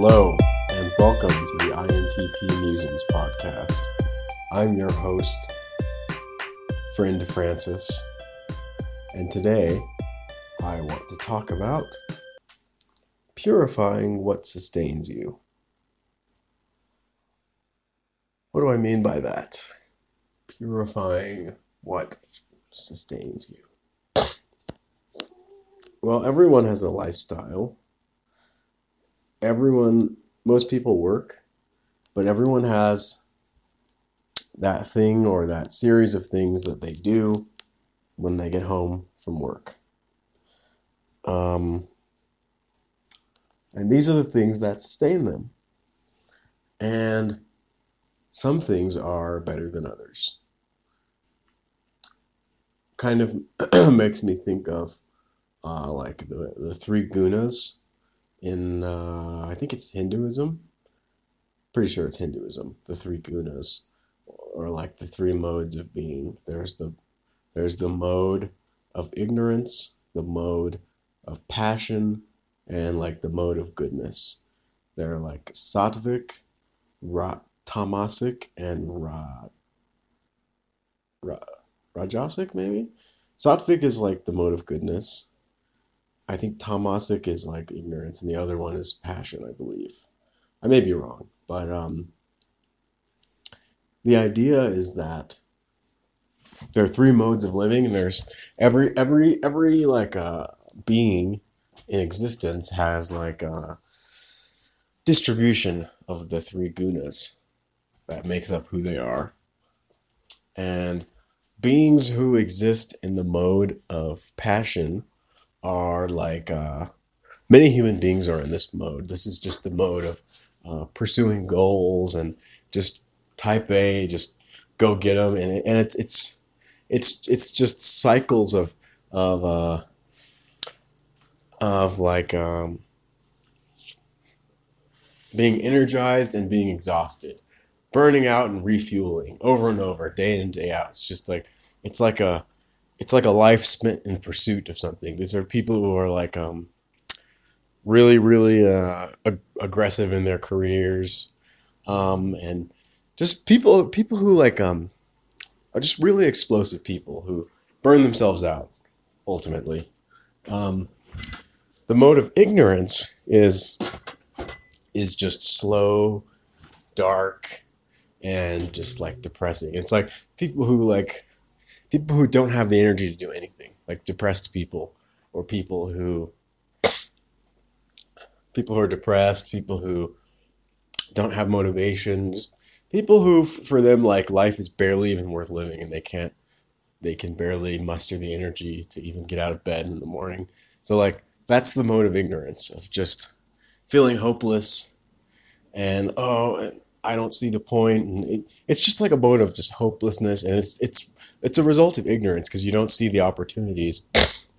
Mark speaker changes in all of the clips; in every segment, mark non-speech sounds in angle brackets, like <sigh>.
Speaker 1: Hello, and welcome to the INTP Musings podcast. I'm your host, friend Francis, and today I want to talk about purifying what sustains you. What do I mean by that? Purifying what sustains you. Well, everyone has a lifestyle everyone, most people work, but everyone has that thing or that series of things that they do when they get home from work. Um, and these are the things that sustain them. And some things are better than others. Kind of <clears throat> makes me think of uh, like the, the three gunas in uh, I think it's Hinduism. Pretty sure it's Hinduism. The three gunas, or like the three modes of being. There's the there's the mode of ignorance, the mode of passion, and like the mode of goodness. They're like sattvic, ra- tamasic, and ra, ra, rajasic maybe. Sattvic is like the mode of goodness. I think tamasic is like ignorance, and the other one is passion, I believe. I may be wrong, but um, the idea is that there are three modes of living, and there's every every every like uh, being in existence has like a distribution of the three gunas that makes up who they are, and beings who exist in the mode of passion are like uh, many human beings are in this mode. This is just the mode of uh, pursuing goals and just type A, just go get them, and and it's it's it's it's just cycles of of uh, of like um, being energized and being exhausted, burning out and refueling over and over, day in and day out. It's just like it's like a it's like a life spent in pursuit of something. These are people who are like um, really, really uh, ag- aggressive in their careers, um, and just people people who like um, are just really explosive people who burn themselves out. Ultimately, um, the mode of ignorance is is just slow, dark, and just like depressing. It's like people who like people who don't have the energy to do anything, like depressed people or people who people who are depressed, people who don't have motivation, just people who for them like life is barely even worth living and they can't they can barely muster the energy to even get out of bed in the morning. So like that's the mode of ignorance of just feeling hopeless and oh I don't see the point and it, it's just like a mode of just hopelessness and it's it's it's a result of ignorance because you don't see the opportunities <clears throat>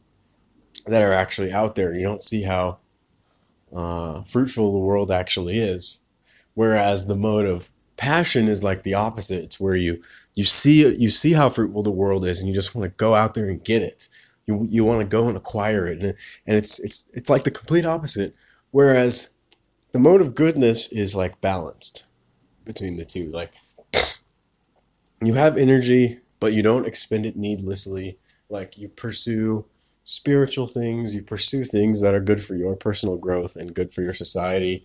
Speaker 1: that are actually out there. You don't see how uh, fruitful the world actually is. Whereas the mode of passion is like the opposite. It's where you you see you see how fruitful the world is, and you just want to go out there and get it. You you want to go and acquire it, and, and it's it's it's like the complete opposite. Whereas the mode of goodness is like balanced between the two. Like <clears throat> you have energy but you don't expend it needlessly. Like you pursue spiritual things, you pursue things that are good for your personal growth and good for your society.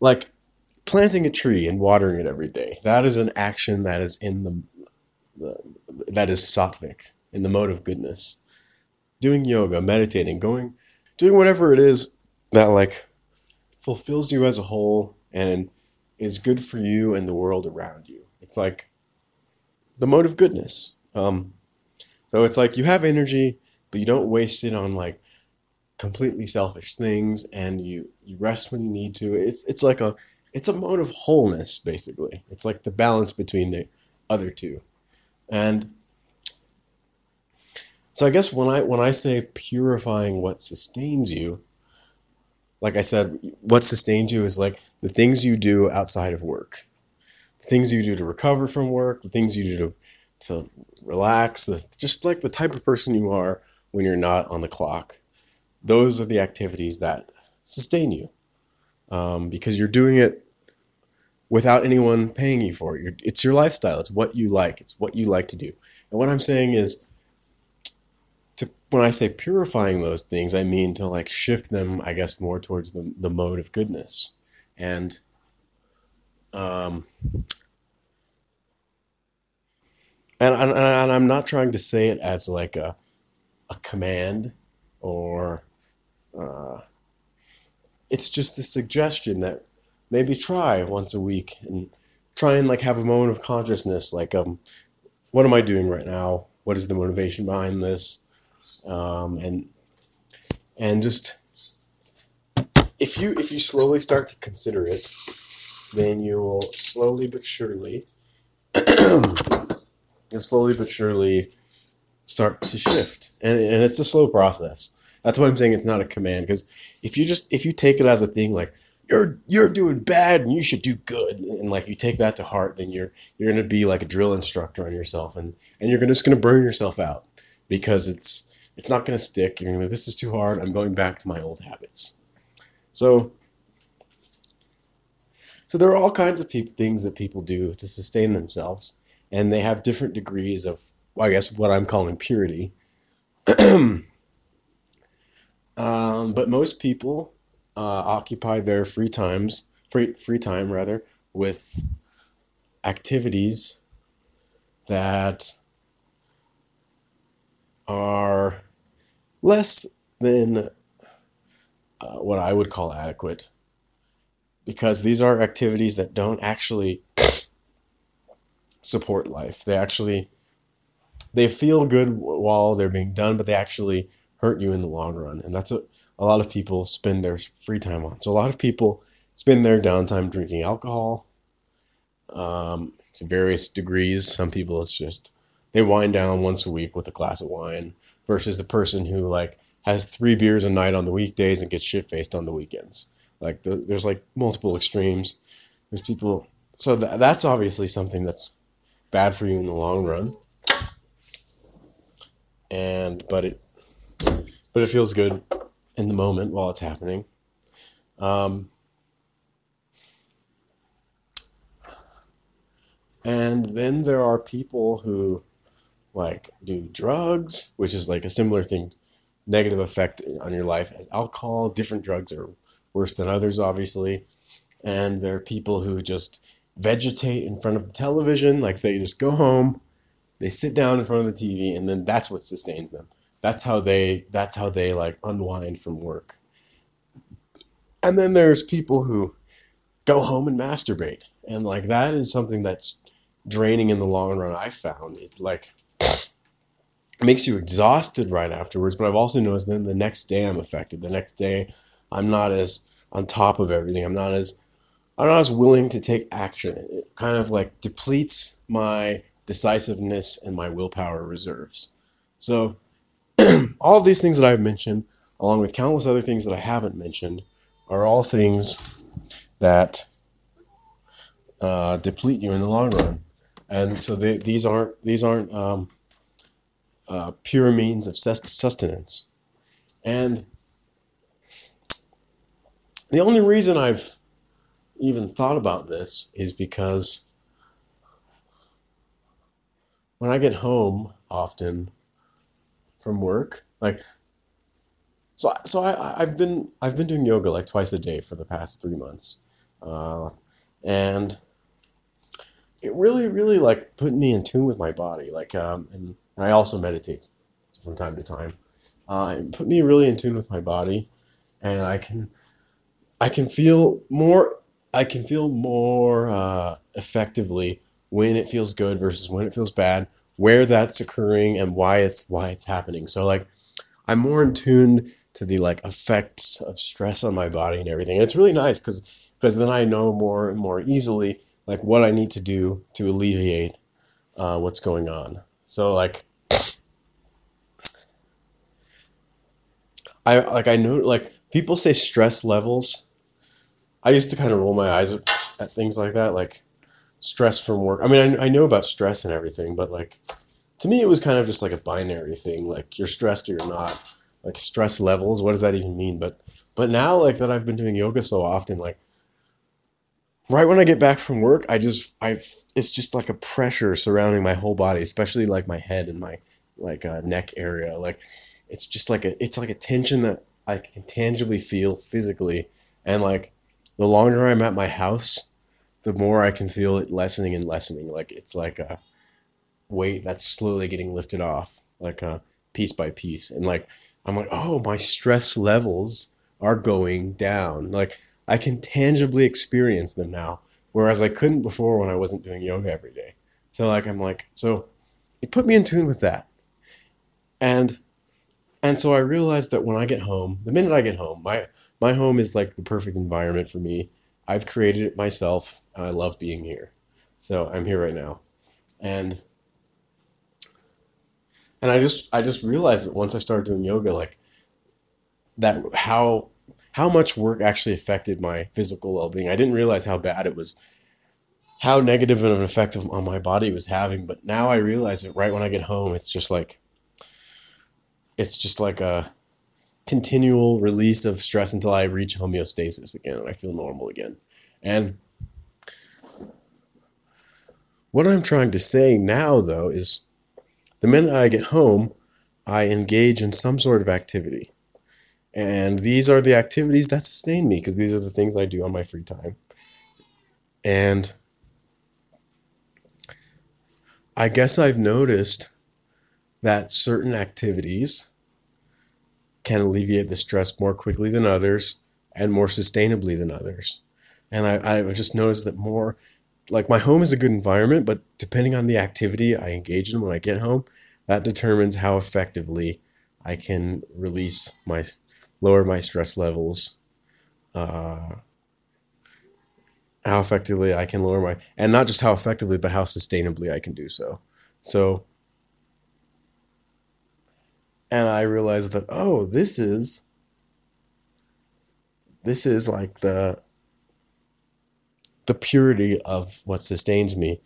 Speaker 1: Like planting a tree and watering it every day. That is an action that is in the, the that is sattvic, in the mode of goodness. Doing yoga, meditating, going doing whatever it is that like fulfills you as a whole and is good for you and the world around you. It's like the mode of goodness. Um, so it's like you have energy, but you don't waste it on like completely selfish things, and you you rest when you need to. It's it's like a it's a mode of wholeness basically. It's like the balance between the other two, and so I guess when I when I say purifying what sustains you, like I said, what sustains you is like the things you do outside of work the things you do to recover from work, the things you do to, to relax, the, just like the type of person you are when you're not on the clock. Those are the activities that sustain you. um, because you're doing it without anyone paying you for it. You're, it's your lifestyle. It's what you like. It's what you like to do. And what I'm saying is, to when I say purifying those things, I mean to like shift them, I guess, more towards the the mode of goodness, and um, and, and, and I'm not trying to say it as like a a command or uh, it's just a suggestion that maybe try once a week and try and like have a moment of consciousness like um what am i doing right now? What is the motivation behind this? Um, and and just if you if you slowly start to consider it then you will slowly but surely. <clears throat> You'll slowly but surely start to shift. And, and it's a slow process. That's why i'm saying it's not a command because if you just if you take it as a thing like you're you're doing bad and you should do good and like you take that to heart then you're you're going to be like a drill instructor on yourself and and you're just going to burn yourself out because it's it's not going to stick. You're going to this is too hard. I'm going back to my old habits. So so there are all kinds of things that people do to sustain themselves and they have different degrees of i guess what i'm calling purity. <clears throat> Um, but most people uh, occupy their free times, free free time rather, with activities that are less than uh, what I would call adequate, because these are activities that don't actually support life. They actually they feel good while they're being done, but they actually hurt you in the long run, and that's what a lot of people spend their free time on. So a lot of people spend their downtime drinking alcohol um, to various degrees. Some people it's just they wind down once a week with a glass of wine versus the person who like has three beers a night on the weekdays and gets shit faced on the weekends. Like the, there's like multiple extremes. There's people. So th- that's obviously something that's bad for you in the long run. And but it but it feels good in the moment while it's happening. Um, and then there are people who like do drugs, which is like a similar thing, negative effect on your life as alcohol. Different drugs are worse than others, obviously. And there are people who just vegetate in front of the television, like they just go home, they sit down in front of the TV, and then that's what sustains them. That's how they that's how they like unwind from work. And then there's people who go home and masturbate. And like that is something that's draining in the long run i found. It like <sniffs> makes you exhausted right afterwards. But i've also noticed then the next day i'm affected. The next day i'm not as on top of everything i'm not as i'm not as willing to take action it kind of like depletes my decisiveness and my willpower reserves so <clears throat> all of these things that I've mentioned, along with countless other things that I haven't mentioned, are all things that uh, deplete you in the long run. And so they, these aren't these aren't um, uh, pure means of sustenance. And the only reason I've even thought about this is because when I get home often from work. Like, so so I I've been I've been doing yoga like twice a day for the past three months, uh, and it really really like put me in tune with my body. Like, um, and I also meditate from time to time. Uh, it put me really in tune with my body, and I can I can feel more I can feel more uh, effectively when it feels good versus when it feels bad where that's occurring and why it's why it's happening. So like I'm more in tune to the like effects of stress on my body and everything. And it's really nice because because then I know more and more easily like what I need to do to alleviate uh, what's going on. So like I like I know like people say stress levels. I used to kind of roll my eyes at things like that, like stress from work. I mean, I, I know about stress and everything, but like to me, it was kind of just like a binary thing. Like you're stressed or you're not. Like stress levels. What does that even mean? But but now, like that, I've been doing yoga so often. Like right when I get back from work, I just I it's just like a pressure surrounding my whole body, especially like my head and my like uh, neck area. Like it's just like a it's like a tension that I can tangibly feel physically, and like the longer I'm at my house, the more I can feel it lessening and lessening. Like it's like a weight that's slowly getting lifted off, like a piece by piece, and like I'm like, oh, my stress levels are going down. Like I can tangibly experience them now, whereas I couldn't before when I wasn't doing yoga every day. So like I'm like so it put me in tune with that. And and so I realized that when I get home, the minute I get home, my my home is like the perfect environment for me. I've created it myself and I love being here. So I'm here right now. And and I just I just realized that once I started doing yoga like that how how much work actually affected my physical well-being. I didn't realize how bad it was how negative of an effect on my body was having, but now I realize it right when I get home. It's just like it's just like a continual release of stress until I reach homeostasis again and I feel normal again. And what I'm trying to say now though is the minute I get home, I engage in some sort of activity. And these are the activities that sustain me because these are the things I do on my free time. And I guess I've noticed that certain activities can alleviate the stress more quickly than others and more sustainably than others. And I, I've just noticed that more, like my home is a good environment, but depending on the activity I engage in when I get home, that determines how effectively I can release my, lower my stress levels, uh, how effectively I can lower my, and not just how effectively, but how sustainably I can do so. So and I realized that oh, this is this is like the the purity of what sustains me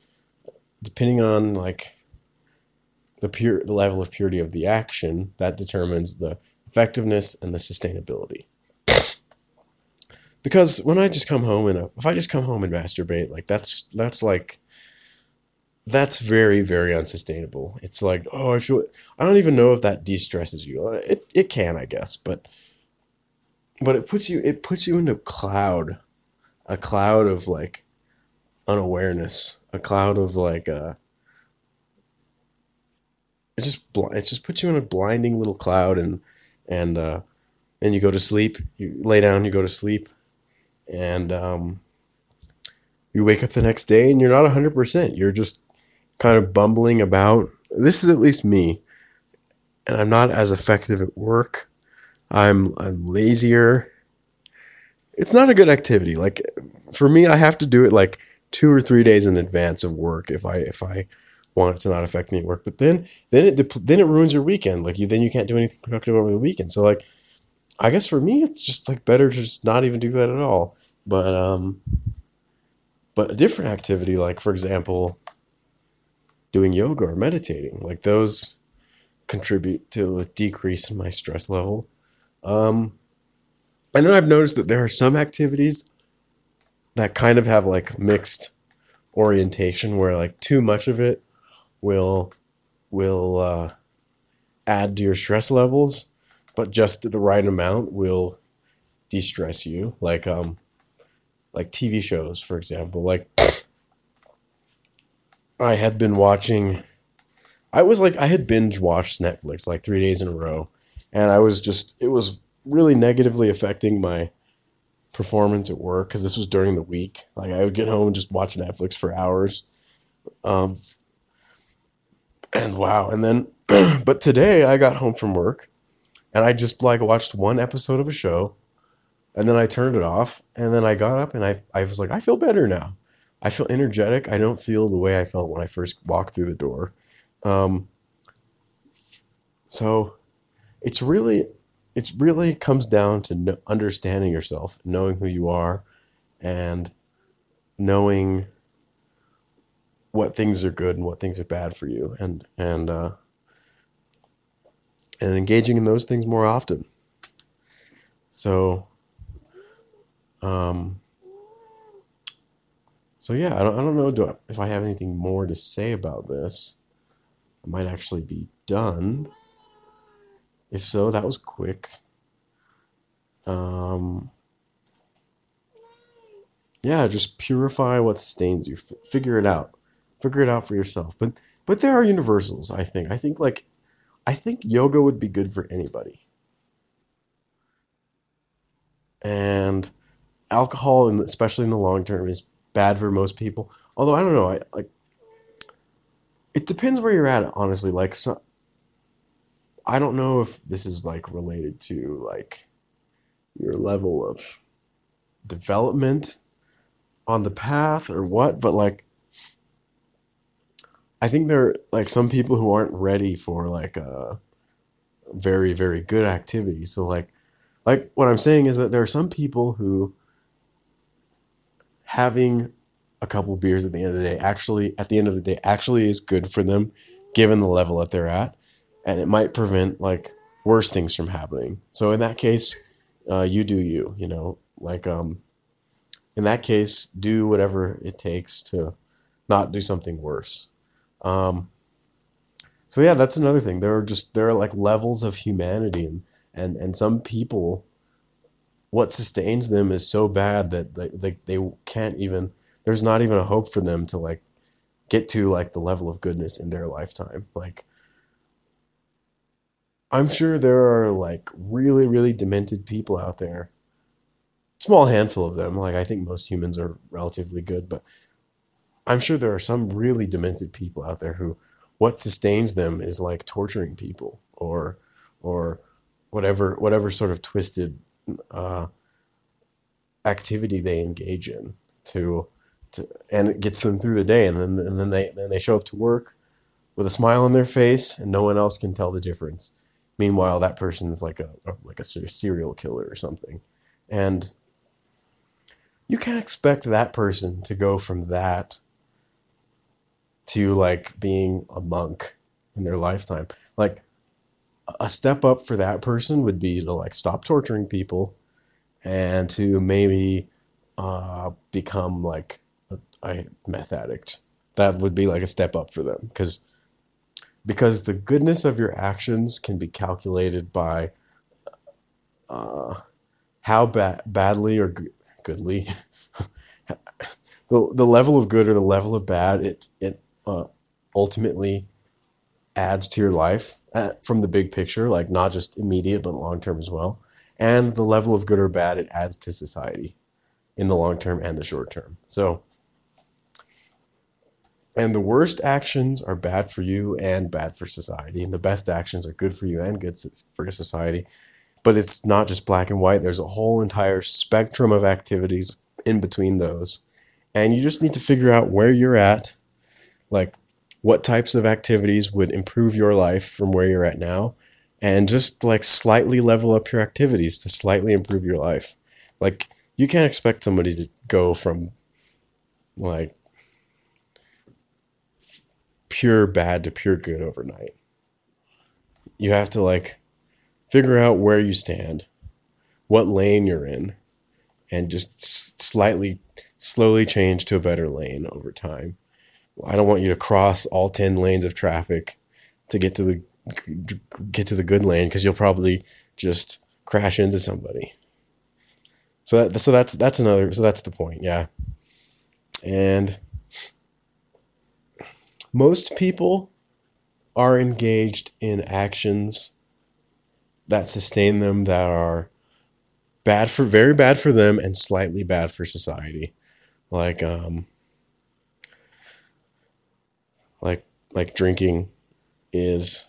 Speaker 1: depending on like the pure the level of purity of the action that determines the effectiveness and the sustainability. <coughs> Because when i just come home and if i just come home and masturbate like that's that's like that's very very unsustainable. It's like oh i feel i don't even know if that de-stresses you. Uh, it, it can i guess but but it puts you it puts you into a cloud a cloud of like unawareness a cloud of like uh it just bl- it just puts you in a blinding little cloud and and uh and you go to sleep you lay down you go to sleep and um you wake up the next day and you're not 100% you're just kind of bumbling about. This is at least me. And I'm not as effective at work. I'm, I'm lazier. It's not a good activity. Like for me, I have to do it like two or three days in advance of work if I if I want it to not affect me at work. But then then it then it ruins your weekend. Like you then you can't do anything productive over the weekend. So like I guess for me it's just like better to just not even do that at all. But um but a different activity like for example doing yoga or meditating. Like those contribute to a decrease in my stress level. Um, and then I've noticed that there are some activities that kind of have like mixed orientation where like too much of it will will uh, add to your stress levels, but just the right amount will de-stress you. Like um like TV shows, for example. Like I had been watching. I was like, I had binge watched Netflix like three days in a row, and I was just, it was really negatively affecting my performance at work because this was during the week. Like I would get home and just watch Netflix for hours. Um, and wow, and then, <clears throat> but today I got home from work, and I just like watched one episode of a show, and then I turned it off, and then I got up and I, I was like, I feel better now. I feel energetic. I don't feel the way I felt when I first walked through the door. Um, so it's really, it's really comes down to understanding yourself, knowing who you are, and knowing what things are good and what things are bad for you, and and uh, and engaging in those things more often. So, um, so yeah, I don't, I don't know do I, if I have anything more to say about this. I might actually be done. If so, that was quick. Um, yeah, just purify what sustains you. F- figure it out. Figure it out for yourself. But but there are universals. I think. I think like, I think yoga would be good for anybody. And alcohol, and especially in the long term, is bad for most people. Although I don't know, I like. It depends where you're at, honestly. Like, so, I don't know if this is like related to like your level of development on the path or what, but like I think there are like some people who aren't ready for like a very very good activity. So like like what I'm saying is that there are some people who having a couple beers at the end of the day actually at the end of the day actually is good for them given the level that they're at and it might prevent like worse things from happening. So in that case, uh, you do you, you know, like um in that case, do whatever it takes to not do something worse. Um, so yeah, that's another thing. There are just there are like levels of humanity, and and and some people, what sustains them is so bad that they they, they can't even. There's not even a hope for them to like get to like the level of goodness in their lifetime. Like I'm sure there are like really really demented people out there small handful of them. Like I think most humans are relatively good, but I'm sure there are some really demented people out there who what sustains them is like torturing people or or whatever whatever sort of twisted uh, activity they engage in to to and it gets them through the day and then and then they then they show up to work with a smile on their face and no one else can tell the difference. Meanwhile, that person's like a, like a serial killer or something. And you can't expect that person to go from that to like being a monk in their lifetime. Like a step up for that person would be to like stop torturing people and to maybe uh, become like a, a meth addict. That would be like a step up for them because because the goodness of your actions can be calculated by uh, how ba- badly or goodly. <laughs> the the level of good or the level of bad it it uh, ultimately adds to your life uh, from the big picture, like not just immediate but long term as well, and the level of good or bad it adds to society in the long term and the short term. So. And the worst actions are bad for you and bad for society, and the best actions are good for you and good for society. But it's not just black and white. There's a whole entire spectrum of activities in between those. And you just need to figure out where you're at, like what types of activities would improve your life from where you're at now, and just like slightly level up your activities to slightly improve your life. Like you can't expect somebody to go from like pure bad to pure good overnight. You have to like figure out where you stand, what lane you're in, and just slightly, slowly change to a better lane over time. I don't want you to cross all 10 lanes of traffic to get to the get to the good lane because you'll probably just crash into somebody. So that so that's that's another so that's the point, yeah. And most people are engaged in actions that sustain them that are bad for very bad for them and slightly bad for society. Like um like like drinking is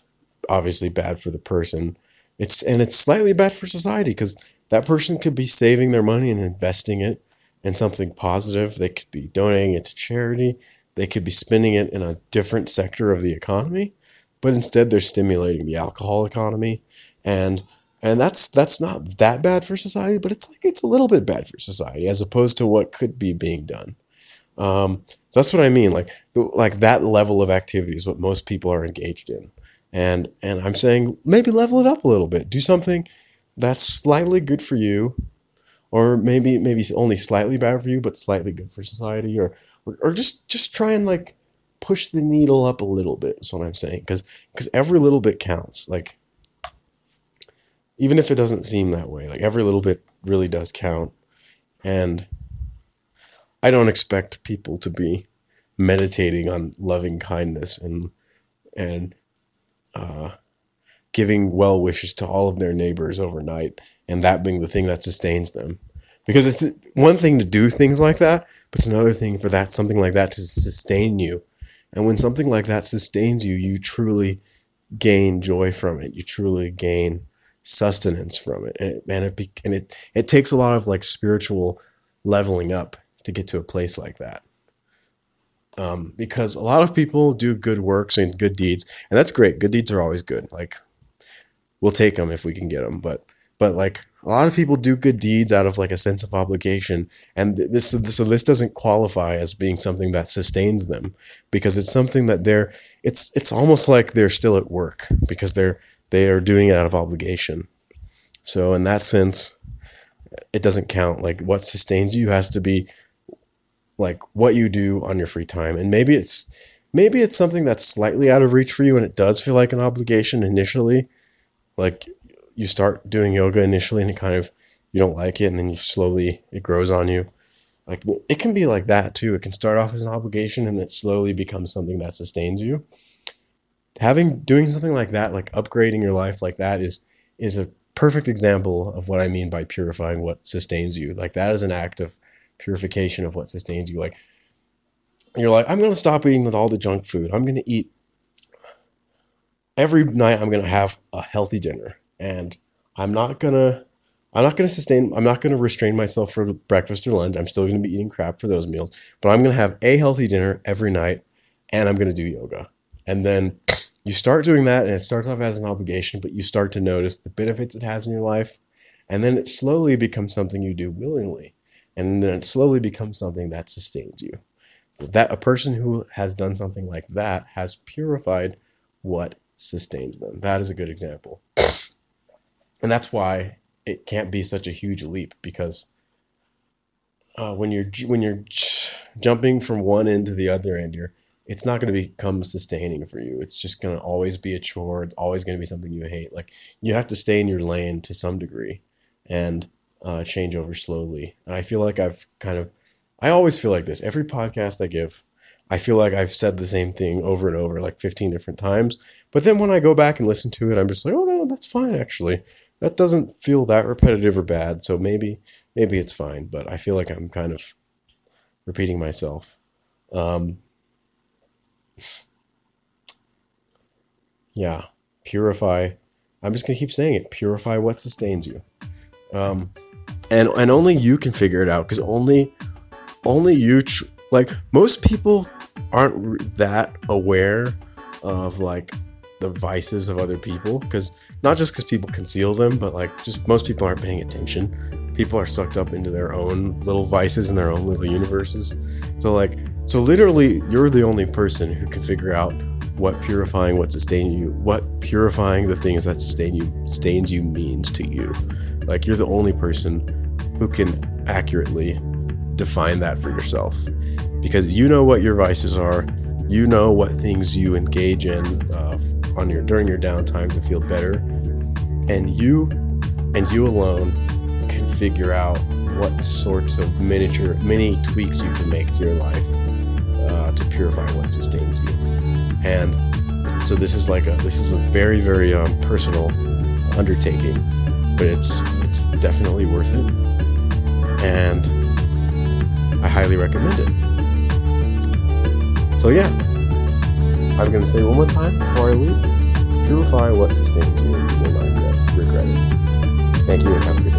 Speaker 1: obviously bad for the person. It's and it's slightly bad for society cuz that person could be saving their money and investing it in something positive. They could be donating it to charity. They could be spending it in a different sector of the economy, but instead they're stimulating the alcohol economy and and that's that's not that bad for society, but it's like it's a little bit bad for society as opposed to what could be being done. Um, so that's what I mean. Like like that level of activity is what most people are engaged in, and and I'm saying maybe level it up a little bit. Do something that's slightly good for you, or maybe maybe only slightly bad for you, but slightly good for society, or or, or just just try and like push the needle up a little bit is what i'm saying. Because because every little bit counts. Like even if it doesn't seem that way like every little bit really does count. And i don't expect people to be meditating on loving kindness and and uh, giving well wishes to all of their neighbors overnight and that being the thing that sustains them. Because it's one thing to do things like that but it's another thing for that something like that to sustain you. And when something like that sustains you you truly gain joy from it. You truly gain sustenance from it. And it and it, and it, it takes a lot of like spiritual leveling up to get to a place like that um, because a lot of people do good works and good deeds and that's great. Good deeds are always good. Like we'll take them if we can get them but but like a lot of people do good deeds out of like a sense of obligation and this so this doesn't qualify as being something that sustains them because it's something that they're it's it's almost like they're still at work because they're they are doing it out of obligation. So in that sense it doesn't count. Like what sustains you has to be like what you do on your free time. And maybe it's maybe it's something that's slightly out of reach for you and it does feel like an obligation initially. Like you start doing yoga initially and it kind of you don't like it and then you slowly it grows on you. Like it can be like that too. It can start off as an obligation and then slowly becomes something that sustains you. Having doing something like that like upgrading your life like that is is a perfect example of what i mean by purifying what sustains you. Like that is an act of purification of what sustains you like you're like i'm to stop eating with all the junk food i'm to eat every night i'm to have a healthy dinner and I'm not gonna I'm not gonna sustain I'm not gonna restrain myself for breakfast or lunch. I'm still gonna be eating crap for those meals, but I'm gonna have a healthy dinner every night and I'm gonna do yoga. And then you start doing that and it starts off as an obligation, but you start to notice the benefits it has in your life. And then it slowly becomes something you do willingly. And then it slowly becomes something that sustains you. So that a person who has done something like that has purified what sustains them. That is a good example <clears throat> and that's why it can't be such a huge leap because uh, when you're when you're jumping from one end to the other end, you're it's not going to become sustaining for you. It's just going to always be a chore. It's always going to be something you hate. Like you have to stay in your lane to some degree and uh, change over slowly. And I feel like I've kind of, I always feel like this. Every podcast I give, I feel like I've said the same thing over and over, like 15 different times. But then when I go back and listen to it, I'm just like, oh, no, that's fine, actually that doesn't feel that repetitive or bad. So maybe maybe it's fine. But I feel like I'm kind of repeating myself. Um, yeah, purify. I'm just gonna keep saying it. Purify what sustains you. Um, and and only you can figure it out because only only you tr- like most people aren't that aware of like the vices of other people because not just because people conceal them, but like just most people aren't paying attention. People are sucked up into their own little vices and their own little universes. So like, so literally, you're the only person who can figure out what purifying what sustaining you, what purifying the things that sustain you, sustains you means to you. Like you're the only person who can accurately define that for yourself. Because you know what your vices are. You know what things you engage in uh, on your during your downtime to feel better. And you and you alone can figure out what sorts of miniature mini tweaks you can make to your life uh, to purify what sustains you. And so this is like a this is a very very um, personal undertaking but it's it's definitely worth it and i highly recommend it so yeah I'm to say one more time before I leave purify what sustains you. You will not regret it. Thank you and have a good day.